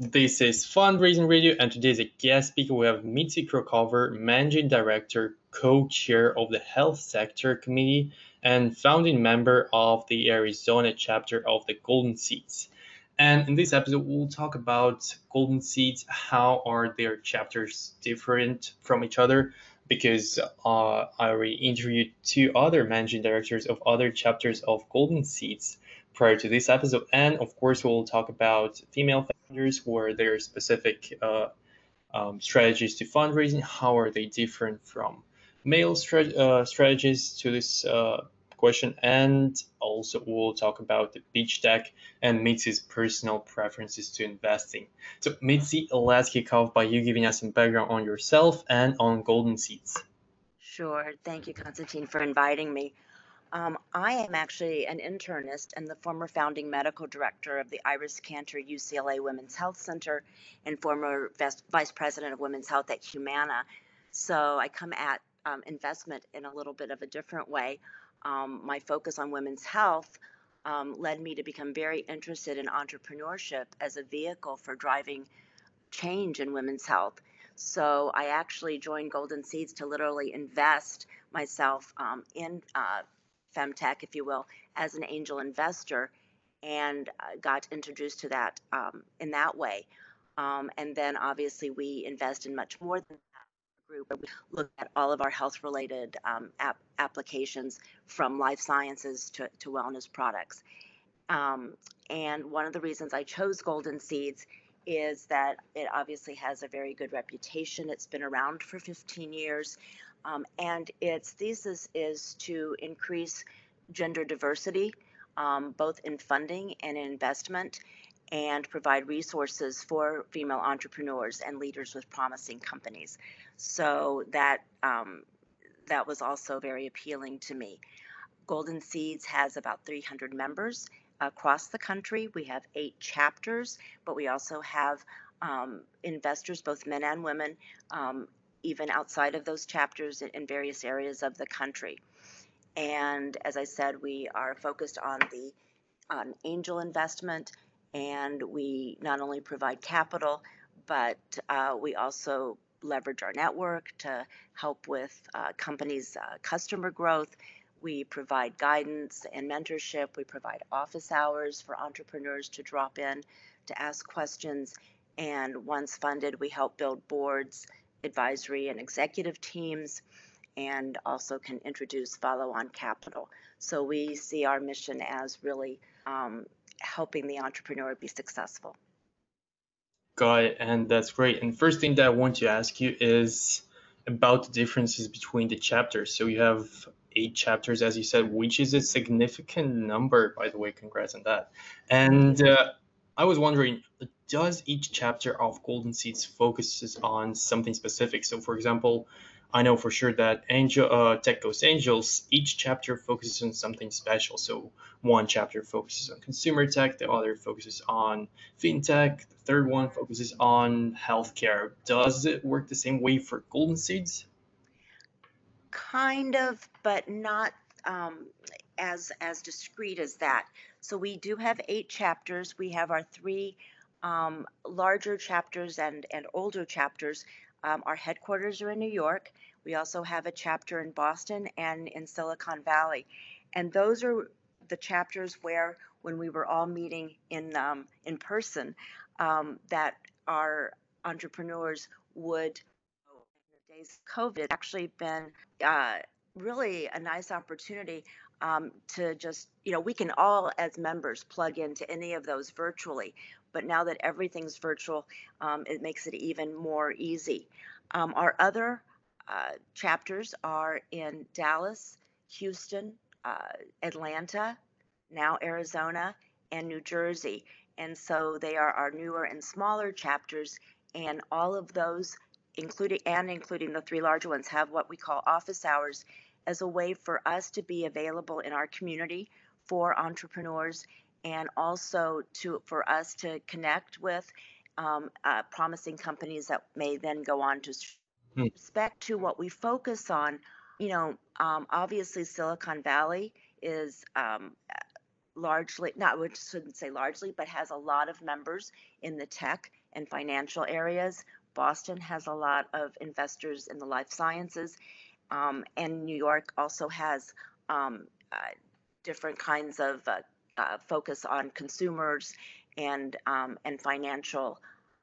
This is Fundraising Radio, and today is a guest speaker. We have Mitzi Krockover, Managing Director, Co-Chair of the Health Sector Committee, and founding member of the Arizona chapter of the Golden Seeds. And in this episode, we'll talk about Golden Seeds. How are their chapters different from each other? Because uh, I already interviewed two other managing directors of other chapters of Golden Seeds prior to this episode. And of course, we'll talk about female founders, where their specific uh, um, strategies to fundraising, how are they different from male uh, strategies to this uh, question, and also we'll talk about the pitch deck and Mitzi's personal preferences to investing. So Mitzi, let's kick off by you giving us some background on yourself and on Golden Seeds. Sure. Thank you, Constantine, for inviting me. Um, I am actually an internist and the former founding medical director of the Iris Cantor UCLA Women's Health Center and former vice president of women's health at Humana. So I come at um, investment in a little bit of a different way um, my focus on women's health um, led me to become very interested in entrepreneurship as a vehicle for driving change in women's health. So I actually joined Golden Seeds to literally invest myself um, in uh, femtech, if you will, as an angel investor, and uh, got introduced to that um, in that way. Um, and then obviously we invest in much more than that group we look at all of our health related um, ap- applications from life sciences to, to wellness products. Um, and one of the reasons I chose Golden Seeds is that it obviously has a very good reputation. It's been around for 15 years. Um, and its thesis is to increase gender diversity, um, both in funding and in investment, and provide resources for female entrepreneurs and leaders with promising companies. So that um, that was also very appealing to me. Golden Seeds has about 300 members across the country. We have eight chapters, but we also have um, investors, both men and women, um, even outside of those chapters in, various areas of the country. And as I said, we are focused on the on angel investment and we not only provide capital, but uh, we also leverage our network to help with uh, companies' uh, customer growth. We provide guidance and mentorship. We provide office hours for entrepreneurs to drop in to ask questions. And once funded, we help build boards, advisory, and executive teams, and also can introduce follow on capital. So we see our mission as really um, helping the entrepreneur be successful. Got it, and that's great. And first thing that I want to ask you is about the differences between the chapters. So you have eight chapters, as you said, which is a significant number, by the way. Congrats on that. And uh, I was wondering, does each chapter of Golden Seeds focuses on something specific? So, for example, I know for sure that Angel uh, Tech Coast Angels, each chapter focuses on something special. So one chapter focuses on consumer tech, the other focuses on fintech, the third one focuses on healthcare. Does it work the same way for Golden Seeds? Kind of, but not um, as as discrete as that. So we do have eight chapters. We have our three um, larger chapters and and older chapters um, our headquarters are in New York. We also have a chapter in Boston and in Silicon Valley. And those are the chapters where, when we were all meeting in, um, in person, um, that our entrepreneurs would, in the days of COVID, actually been uh, really a nice opportunity um, to just, you know, we can all as members plug into any of those virtually. But now that everything's virtual, um, it makes it even more easy. Um, our other uh, chapters are in Dallas, Houston, uh, Atlanta, now Arizona, and New Jersey. And so they are our newer and smaller chapters, and all of those, including and including the three larger ones, have what we call office hours as a way for us to be available in our community for entrepreneurs and also to for us to connect with um, uh, promising companies that may then go on to hmm. respect to what we focus on. You know, um, obviously Silicon Valley is um, largely not, I shouldn't say largely, but has a lot of members in the tech and financial areas. Boston has a lot of investors in the life sciences, um, and New York also has um, uh, different kinds of uh, uh, focus on consumers and um, and financial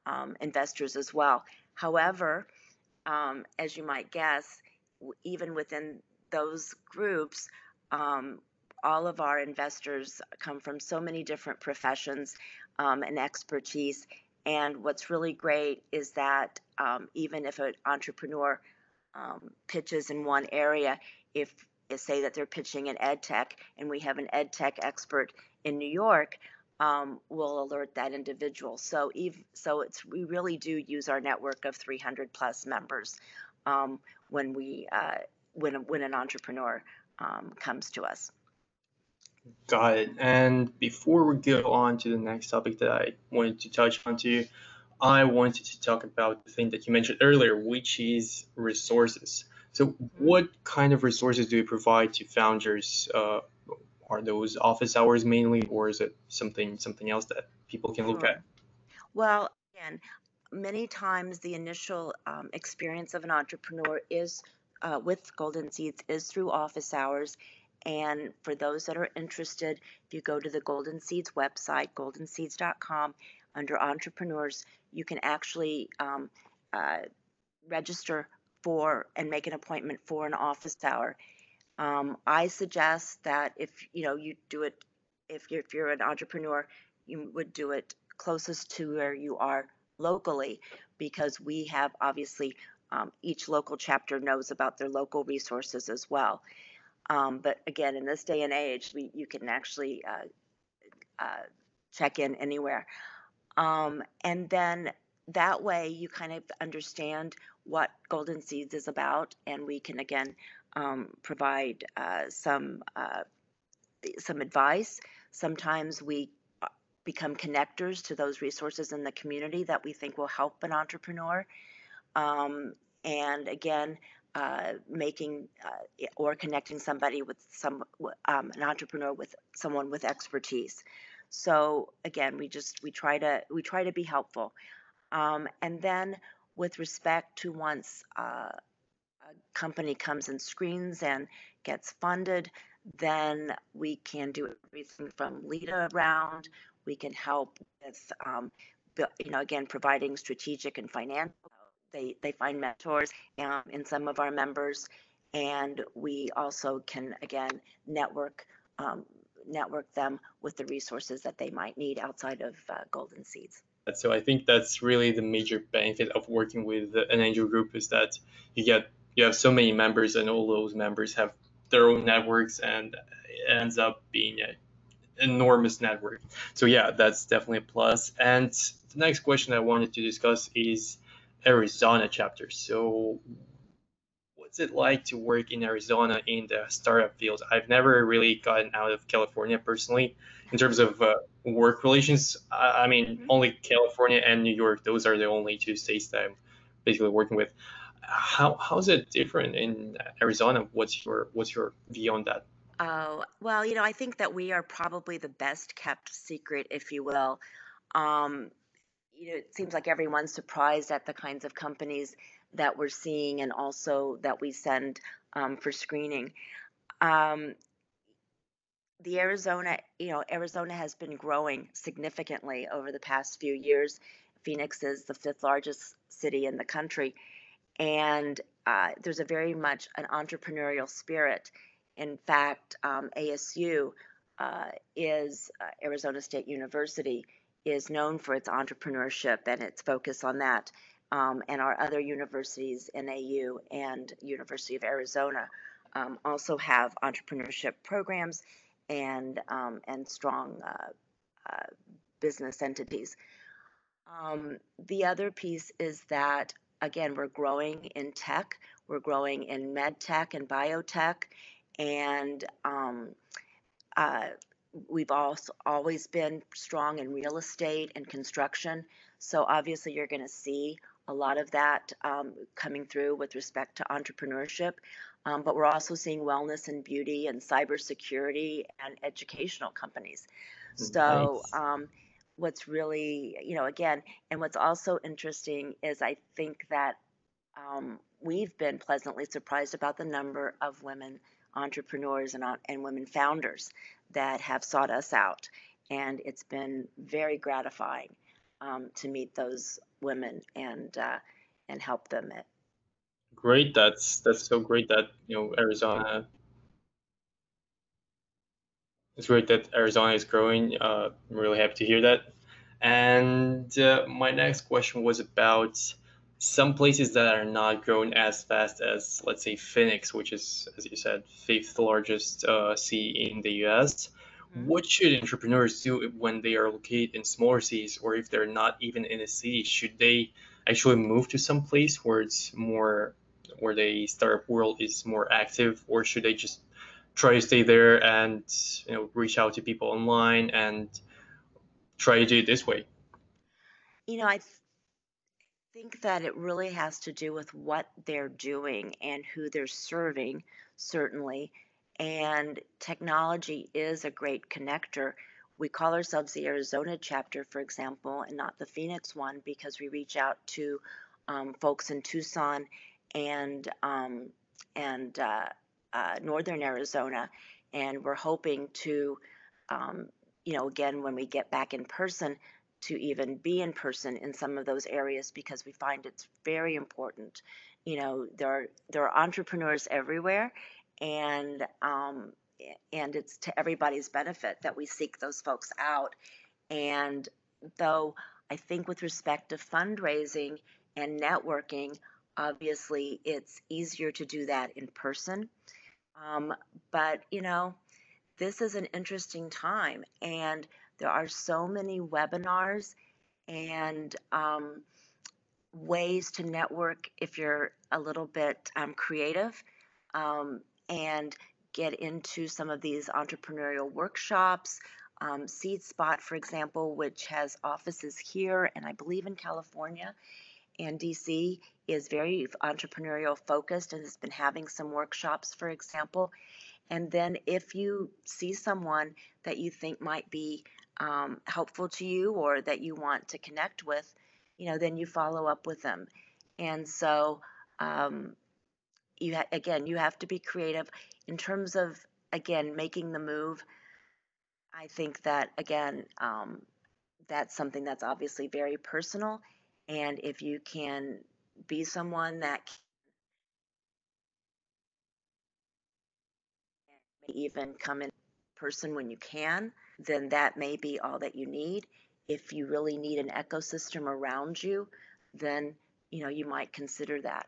um, investors as well. However, um, as you might guess, even within those groups, um, all of our investors come from so many different professions um, and expertise. And what's really great is that um, even if an entrepreneur pitches in one area, if say that they're pitching in ed tech and we have an ed tech expert in New York, um, will alert that individual. So, ev- so it's we really do use our network of 300 plus members um, when we uh, when when an entrepreneur um, comes to us. Got it. And before we go on to the next topic that I wanted to touch on to I wanted to talk about the thing that you mentioned earlier, which is resources. So, what kind of resources do you provide to founders? Uh, are those office hours mainly, or is it something something else that people can look Sure. at? Well, again, many times the initial um, experience of an entrepreneur is uh, with Golden Seeds is through office hours. And for those that are interested, if you go to the Golden Seeds website, goldenseeds.com, under entrepreneurs, you can actually um, uh, register for and make an appointment for an office hour. Um, I suggest that if you know you do it, if you're, if you're an entrepreneur, you would do it closest to where you are locally, because we have obviously um, each local chapter knows about their local resources as well. Um, but again, in this day and age, we, you can actually uh, uh, check in anywhere. Um, and then that way you kind of understand what Golden Seeds is about, and we can again um, provide uh, some uh, some advice. Sometimes we uh, become connectors to those resources in the community that we think will help an entrepreneur. Um, and again, uh, making uh, or connecting somebody with some um, an entrepreneur with someone with expertise. So again, we just we try to we try to be helpful. Um, and then with respect to once uh, a company comes and screens and gets funded, then we can do everything from lead around. We can help with, um, you know, again, providing strategic and financial. They, they find mentors um, in some of our members, and we also can again network um, network them with the resources that they might need outside of uh, Golden Seeds. So I think that's really the major benefit of working with an angel group is that you get you have so many members and all those members have their own networks and it ends up being an enormous network. So yeah, that's definitely a plus. And the next question I wanted to discuss is Arizona chapter. So what's it like to work in Arizona in the startup field? I've never really gotten out of California personally in terms of uh, work relations. I, I mean, Mhm. only California and New York, those are the only two states that I'm basically working with. How how's it different in Arizona? What's your what's your view on that? Oh, well, you know, I think that we are probably the best kept secret, if you will. Um, you know, it seems like everyone's surprised at the kinds of companies that we're seeing and also that we send um, for screening. Um, the Arizona, you know, Arizona has been growing significantly over the past few years. Phoenix is the fifth largest city in the country, and uh, there's a very much an entrepreneurial spirit. In fact, um, ASU uh, is uh, Arizona State University is known for its entrepreneurship and its focus on that. Um, and our other universities, NAU and University of Arizona, um, also have entrepreneurship programs and um, and strong uh, uh, business entities. Um, the other piece is that again we're growing in tech, we're growing in med tech and biotech, and um, uh, we've also always been strong in real estate and construction. So obviously you're going to see a lot of that um, coming through with respect to entrepreneurship. Um, but we're also seeing wellness and beauty and cybersecurity and educational companies. So Nice. um, what's really, you know, again, and what's also interesting is I think that um, we've been pleasantly surprised about the number of women entrepreneurs and, and women founders that have sought us out. And it's been very gratifying um, to meet those women and uh, and help them. Great, that's that's so great that you know Arizona. It's great that Arizona is growing. Uh, I'm really happy to hear that. And uh, my next question was about some places that are not growing as fast as, let's say, Phoenix, which is, as you said, fifth largest uh, city in the US. Mm-hmm. What should entrepreneurs do when they are located in smaller cities, or if they're not even in a city? Should they actually move to some place where it's more, where the startup world is more active, or should they just try to stay there and you know reach out to people online and try to do it this way? You know, I think that it really has to do with what they're doing and who they're serving, certainly. And technology is a great connector. We call ourselves the Arizona chapter, for example, and not the Phoenix one because we reach out to um, folks in Tucson and um, and uh, uh, northern Arizona, and we're hoping to, um, you know, again when we get back in person, to even be in person in some of those areas because we find it's very important. You know, there are there are entrepreneurs everywhere, and um, and it's to everybody's benefit that we seek those folks out. And though I think with respect to fundraising and networking, obviously it's easier to do that in person. Um, but you know, this is an interesting time, and there are so many webinars and um, ways to network if you're a little bit um, creative um, and get into some of these entrepreneurial workshops. Um, Seed Spot, for example, which has offices here and I believe in California and DC, is very entrepreneurial focused and has been having some workshops, for example. And then if you see someone that you think might be um, helpful to you or that you want to connect with, you know, then you follow up with them. And so, um, you ha- again, you have to be creative in terms of again making the move. I think that again, um, that's something that's obviously very personal, and if you can be someone that can even come in person when you can, then that may be all that you need. If you really need an ecosystem around you, then you know you might consider that.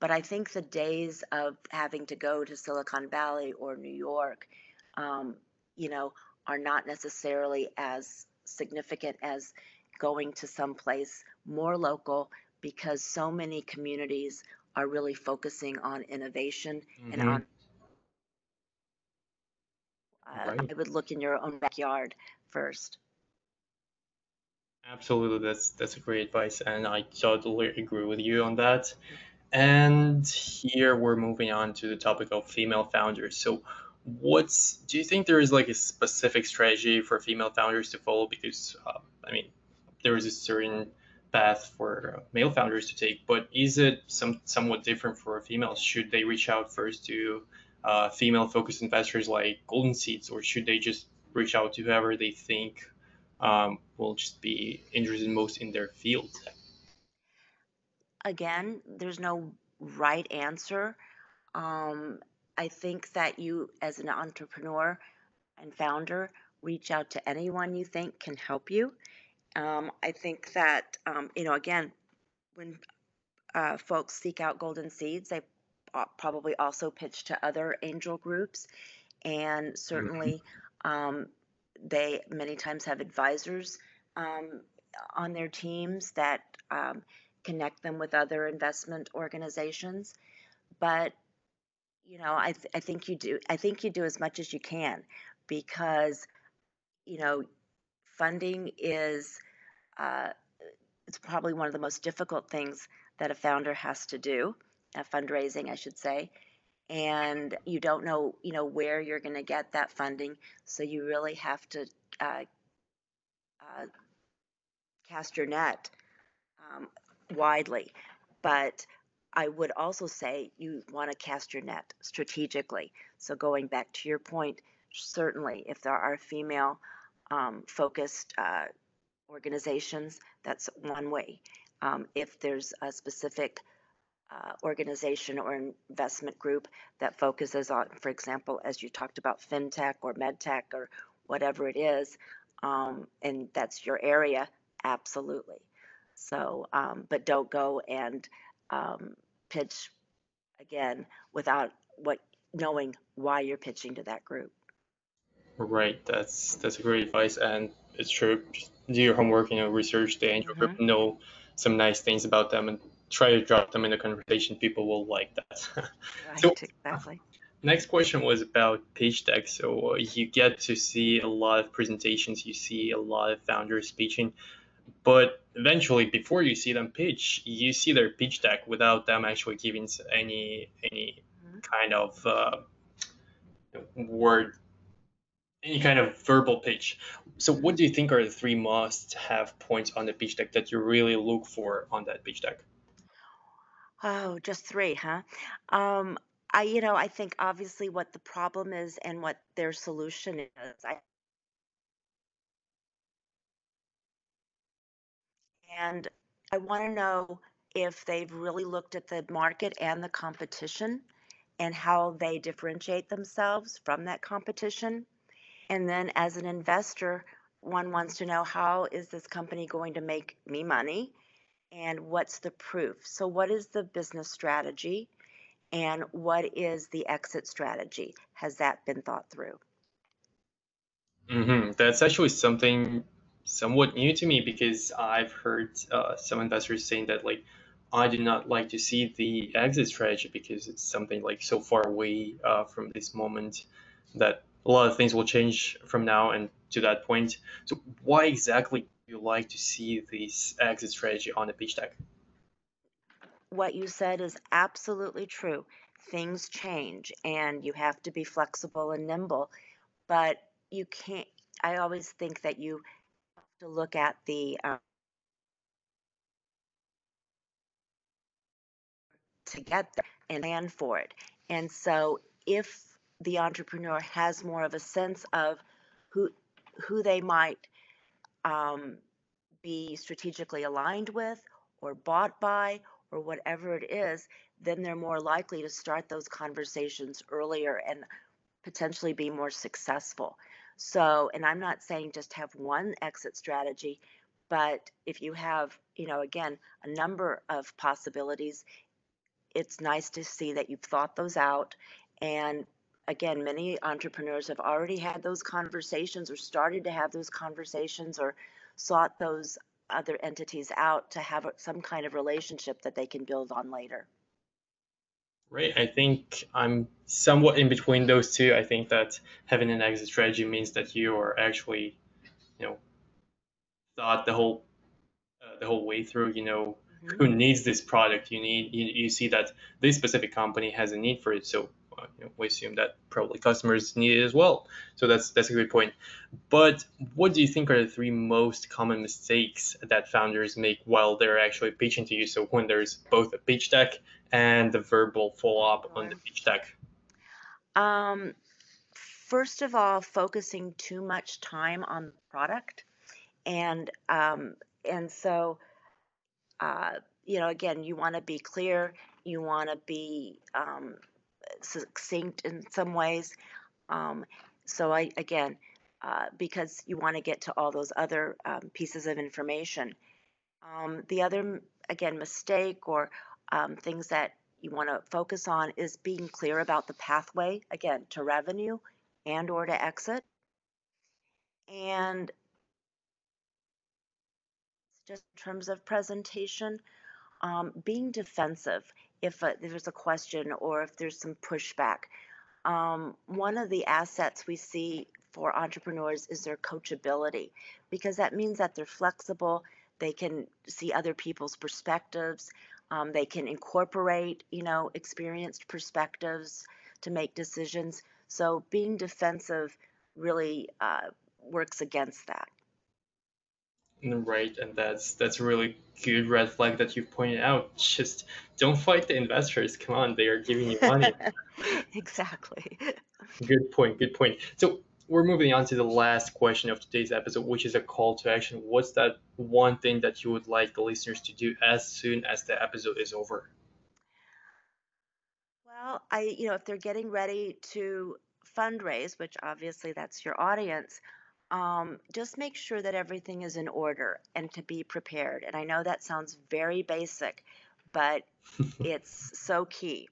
But I think the days of having to go to Silicon Valley or New York, um, you know, are not necessarily as significant as going to some place more local because so many communities are really focusing on innovation mm-hmm. and on uh, right. I would look in your own backyard first. Absolutely, that's that's a great advice, and I totally agree with you on that. And here we're moving on to the topic of female founders. So, what's do you think there is like a specific strategy for female founders to follow? Because uh, I mean, there is a certain path for male founders to take, but is it some somewhat different for females? Should they reach out first to uh, female focused investors like Golden Seeds, or should they just reach out to whoever they think um, will just be interested most in their field? Again, there's no right answer. Um, I think that you, as an entrepreneur and founder, reach out to anyone you think can help you. Um, I think that, um, you know, again, when uh, folks seek out golden seeds, they probably also pitch to other angel groups, and mm-hmm. certainly um, they many times have advisors um, on their teams that um, connect them with other investment organizations. But you know, I th- I think you do I think you do as much as you can because you know funding is uh, it's probably one of the most difficult things that a founder has to do uh, fundraising, I should say. And you don't know, you know, where you're going to get that funding, so you really have to uh, uh, cast your net um, widely. But I would also say you want to cast your net strategically. So going back to your point, certainly if there are female um, focused uh, organizations, that's one way. Um, if there's a specific uh, organization or investment group that focuses on, for example, as you talked about fintech or medtech or whatever it is, um, and that's your area, absolutely. So, um, but don't go and um, pitch again without what knowing why you're pitching to that group. Right, that's that's a great advice, and it's true. Just do your homework, you know, research the angel group, Mm-hmm. know some nice things about them, and try to drop them in the conversation. People will like that. So exactly. next question was about pitch deck. So uh, you get to see a lot of presentations, you see a lot of founders speaking, but eventually, before you see them pitch, you see their pitch deck without them actually giving any any Mhm. kind of uh, word, any kind of verbal pitch. So what do you think are the three must-have points on the pitch deck that you really look for on that pitch deck? Oh, just three, huh? Um, I, you know, I think obviously what the problem is and what their solution is. I, and I want to know if they've really looked at the market and the competition and how they differentiate themselves from that competition. And then as an investor, one wants to know how is this company going to make me money and what's the proof? So, what is the business strategy and what is the exit strategy? Has that been thought through? hmm That's actually something somewhat new to me because I've heard uh, some investors saying that like I do not like to see the exit strategy because it's something like so far away uh, from this moment that a lot of things will change from now and to that point. So why exactly do you like to see this exit strategy on the pitch deck? What you said is absolutely true. Things change and you have to be flexible and nimble, but you can't. I always think that you have to look at the um, to get there and plan for it. And so if the entrepreneur has more of a sense of who who they might um, be strategically aligned with or bought by or whatever it is, then they're more likely to start those conversations earlier and potentially be more successful. So, and I'm not saying just have one exit strategy, but if you have, you know, again, a number of possibilities, it's nice to see that you've thought those out. And again, many entrepreneurs have already had those conversations or started to have those conversations or sought those other entities out to have some kind of relationship that they can build on later. Right. I think I'm somewhat in between those two. I think that having an exit strategy means that you are actually, you know, thought the whole uh, the whole way through. You know, Mhm. who needs this product? You need you, you see that this specific company has a need for it, so uh, you know, we assume that probably customers need it as well. So that's that's a good point. But what do you think are the three most common mistakes that founders make while they're actually pitching to you? So when there's both a pitch deck and the verbal follow up on the pitch deck. Um, first of all, focusing too much time on the product, and um, and so uh, you know, again, you want to be clear, you want to be um, succinct in some ways. Um, so I again, uh, because you want to get to all those other um, pieces of information. Um, the other, again, mistake or um, things that you want to focus on is being clear about the pathway, again, to revenue and or to exit. And just in terms of presentation, um, being defensive if uh, there's a question or if there's some pushback. Um, one of the assets we see for entrepreneurs is their coachability because that means that they're flexible, they can see other people's perspectives, um, they can incorporate, you know, experienced perspectives to make decisions. So being defensive really uh, works against that. Right, and that's that's a really good red flag that you've pointed out. Just don't fight the investors. Come on, they are giving you money. exactly. Good point. Good point. So we're moving on to the last question of today's episode, which is a call to action. What's that one thing that you would like the listeners to do as soon as the episode is over? Well, I, you know, if they're getting ready to fundraise, which obviously that's your audience, um, just make sure that everything is in order and to be prepared. And I know that sounds very basic, but it's so key.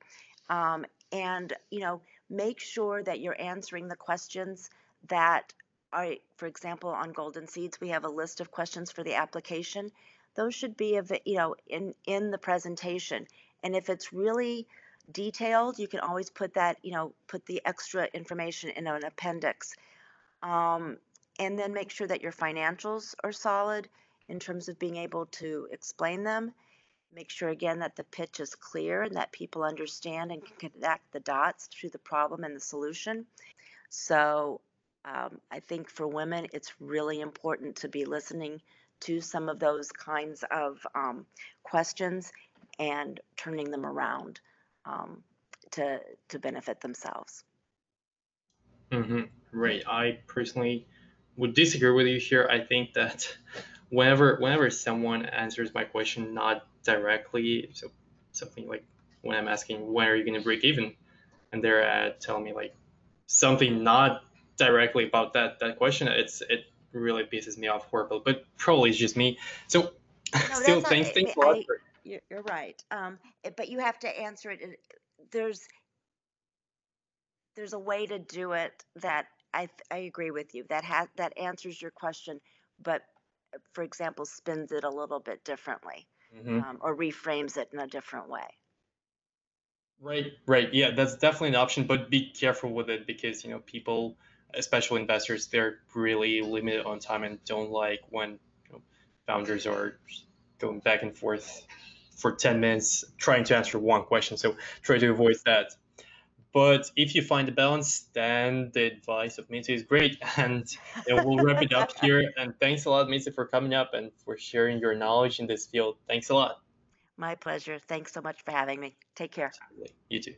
Um, and, you know, make sure that you're answering the questions that are, for example, on Golden Seeds, we have a list of questions for the application. Those should be, you know, in, in the presentation. And if it's really detailed, you can always put that, you know, put the extra information in an appendix. Um, and then make sure that your financials are solid in terms of being able to explain them. Make sure again that the pitch is clear and that people understand and can connect the dots through the problem and the solution. So um, I think for women, it's really important to be listening to some of those kinds of um, questions and turning them around um, to to benefit themselves. Mm-hmm. Right. I personally would disagree with you here. I think that whenever whenever someone answers my question not directly, so something like when I'm asking when are you going to break even, and they're uh, telling me like something not directly about that that question, it's it really pisses me off horrible. But probably it's just me. So no, still, thanks, thanks a lot. You're right. Um, but you have to answer it. There's there's a way to do it that I I agree with you. That has that answers your question, but for example, spins it a little bit differently, mm-hmm. um, or reframes it in a different way. Right, right. Yeah, that's definitely an option, but be careful with it because you know people, especially investors, they're really limited on time and don't like when you know, founders are going back and forth for 10 minutes trying to answer one question. So try to avoid that. But if you find the balance, then the advice of Mitzi is great. And you know, we'll wrap it up here. And thanks a lot, Mitzi, for coming up and for sharing your knowledge in this field. Thanks a lot. My pleasure. Thanks so much for having me. Take care. You too.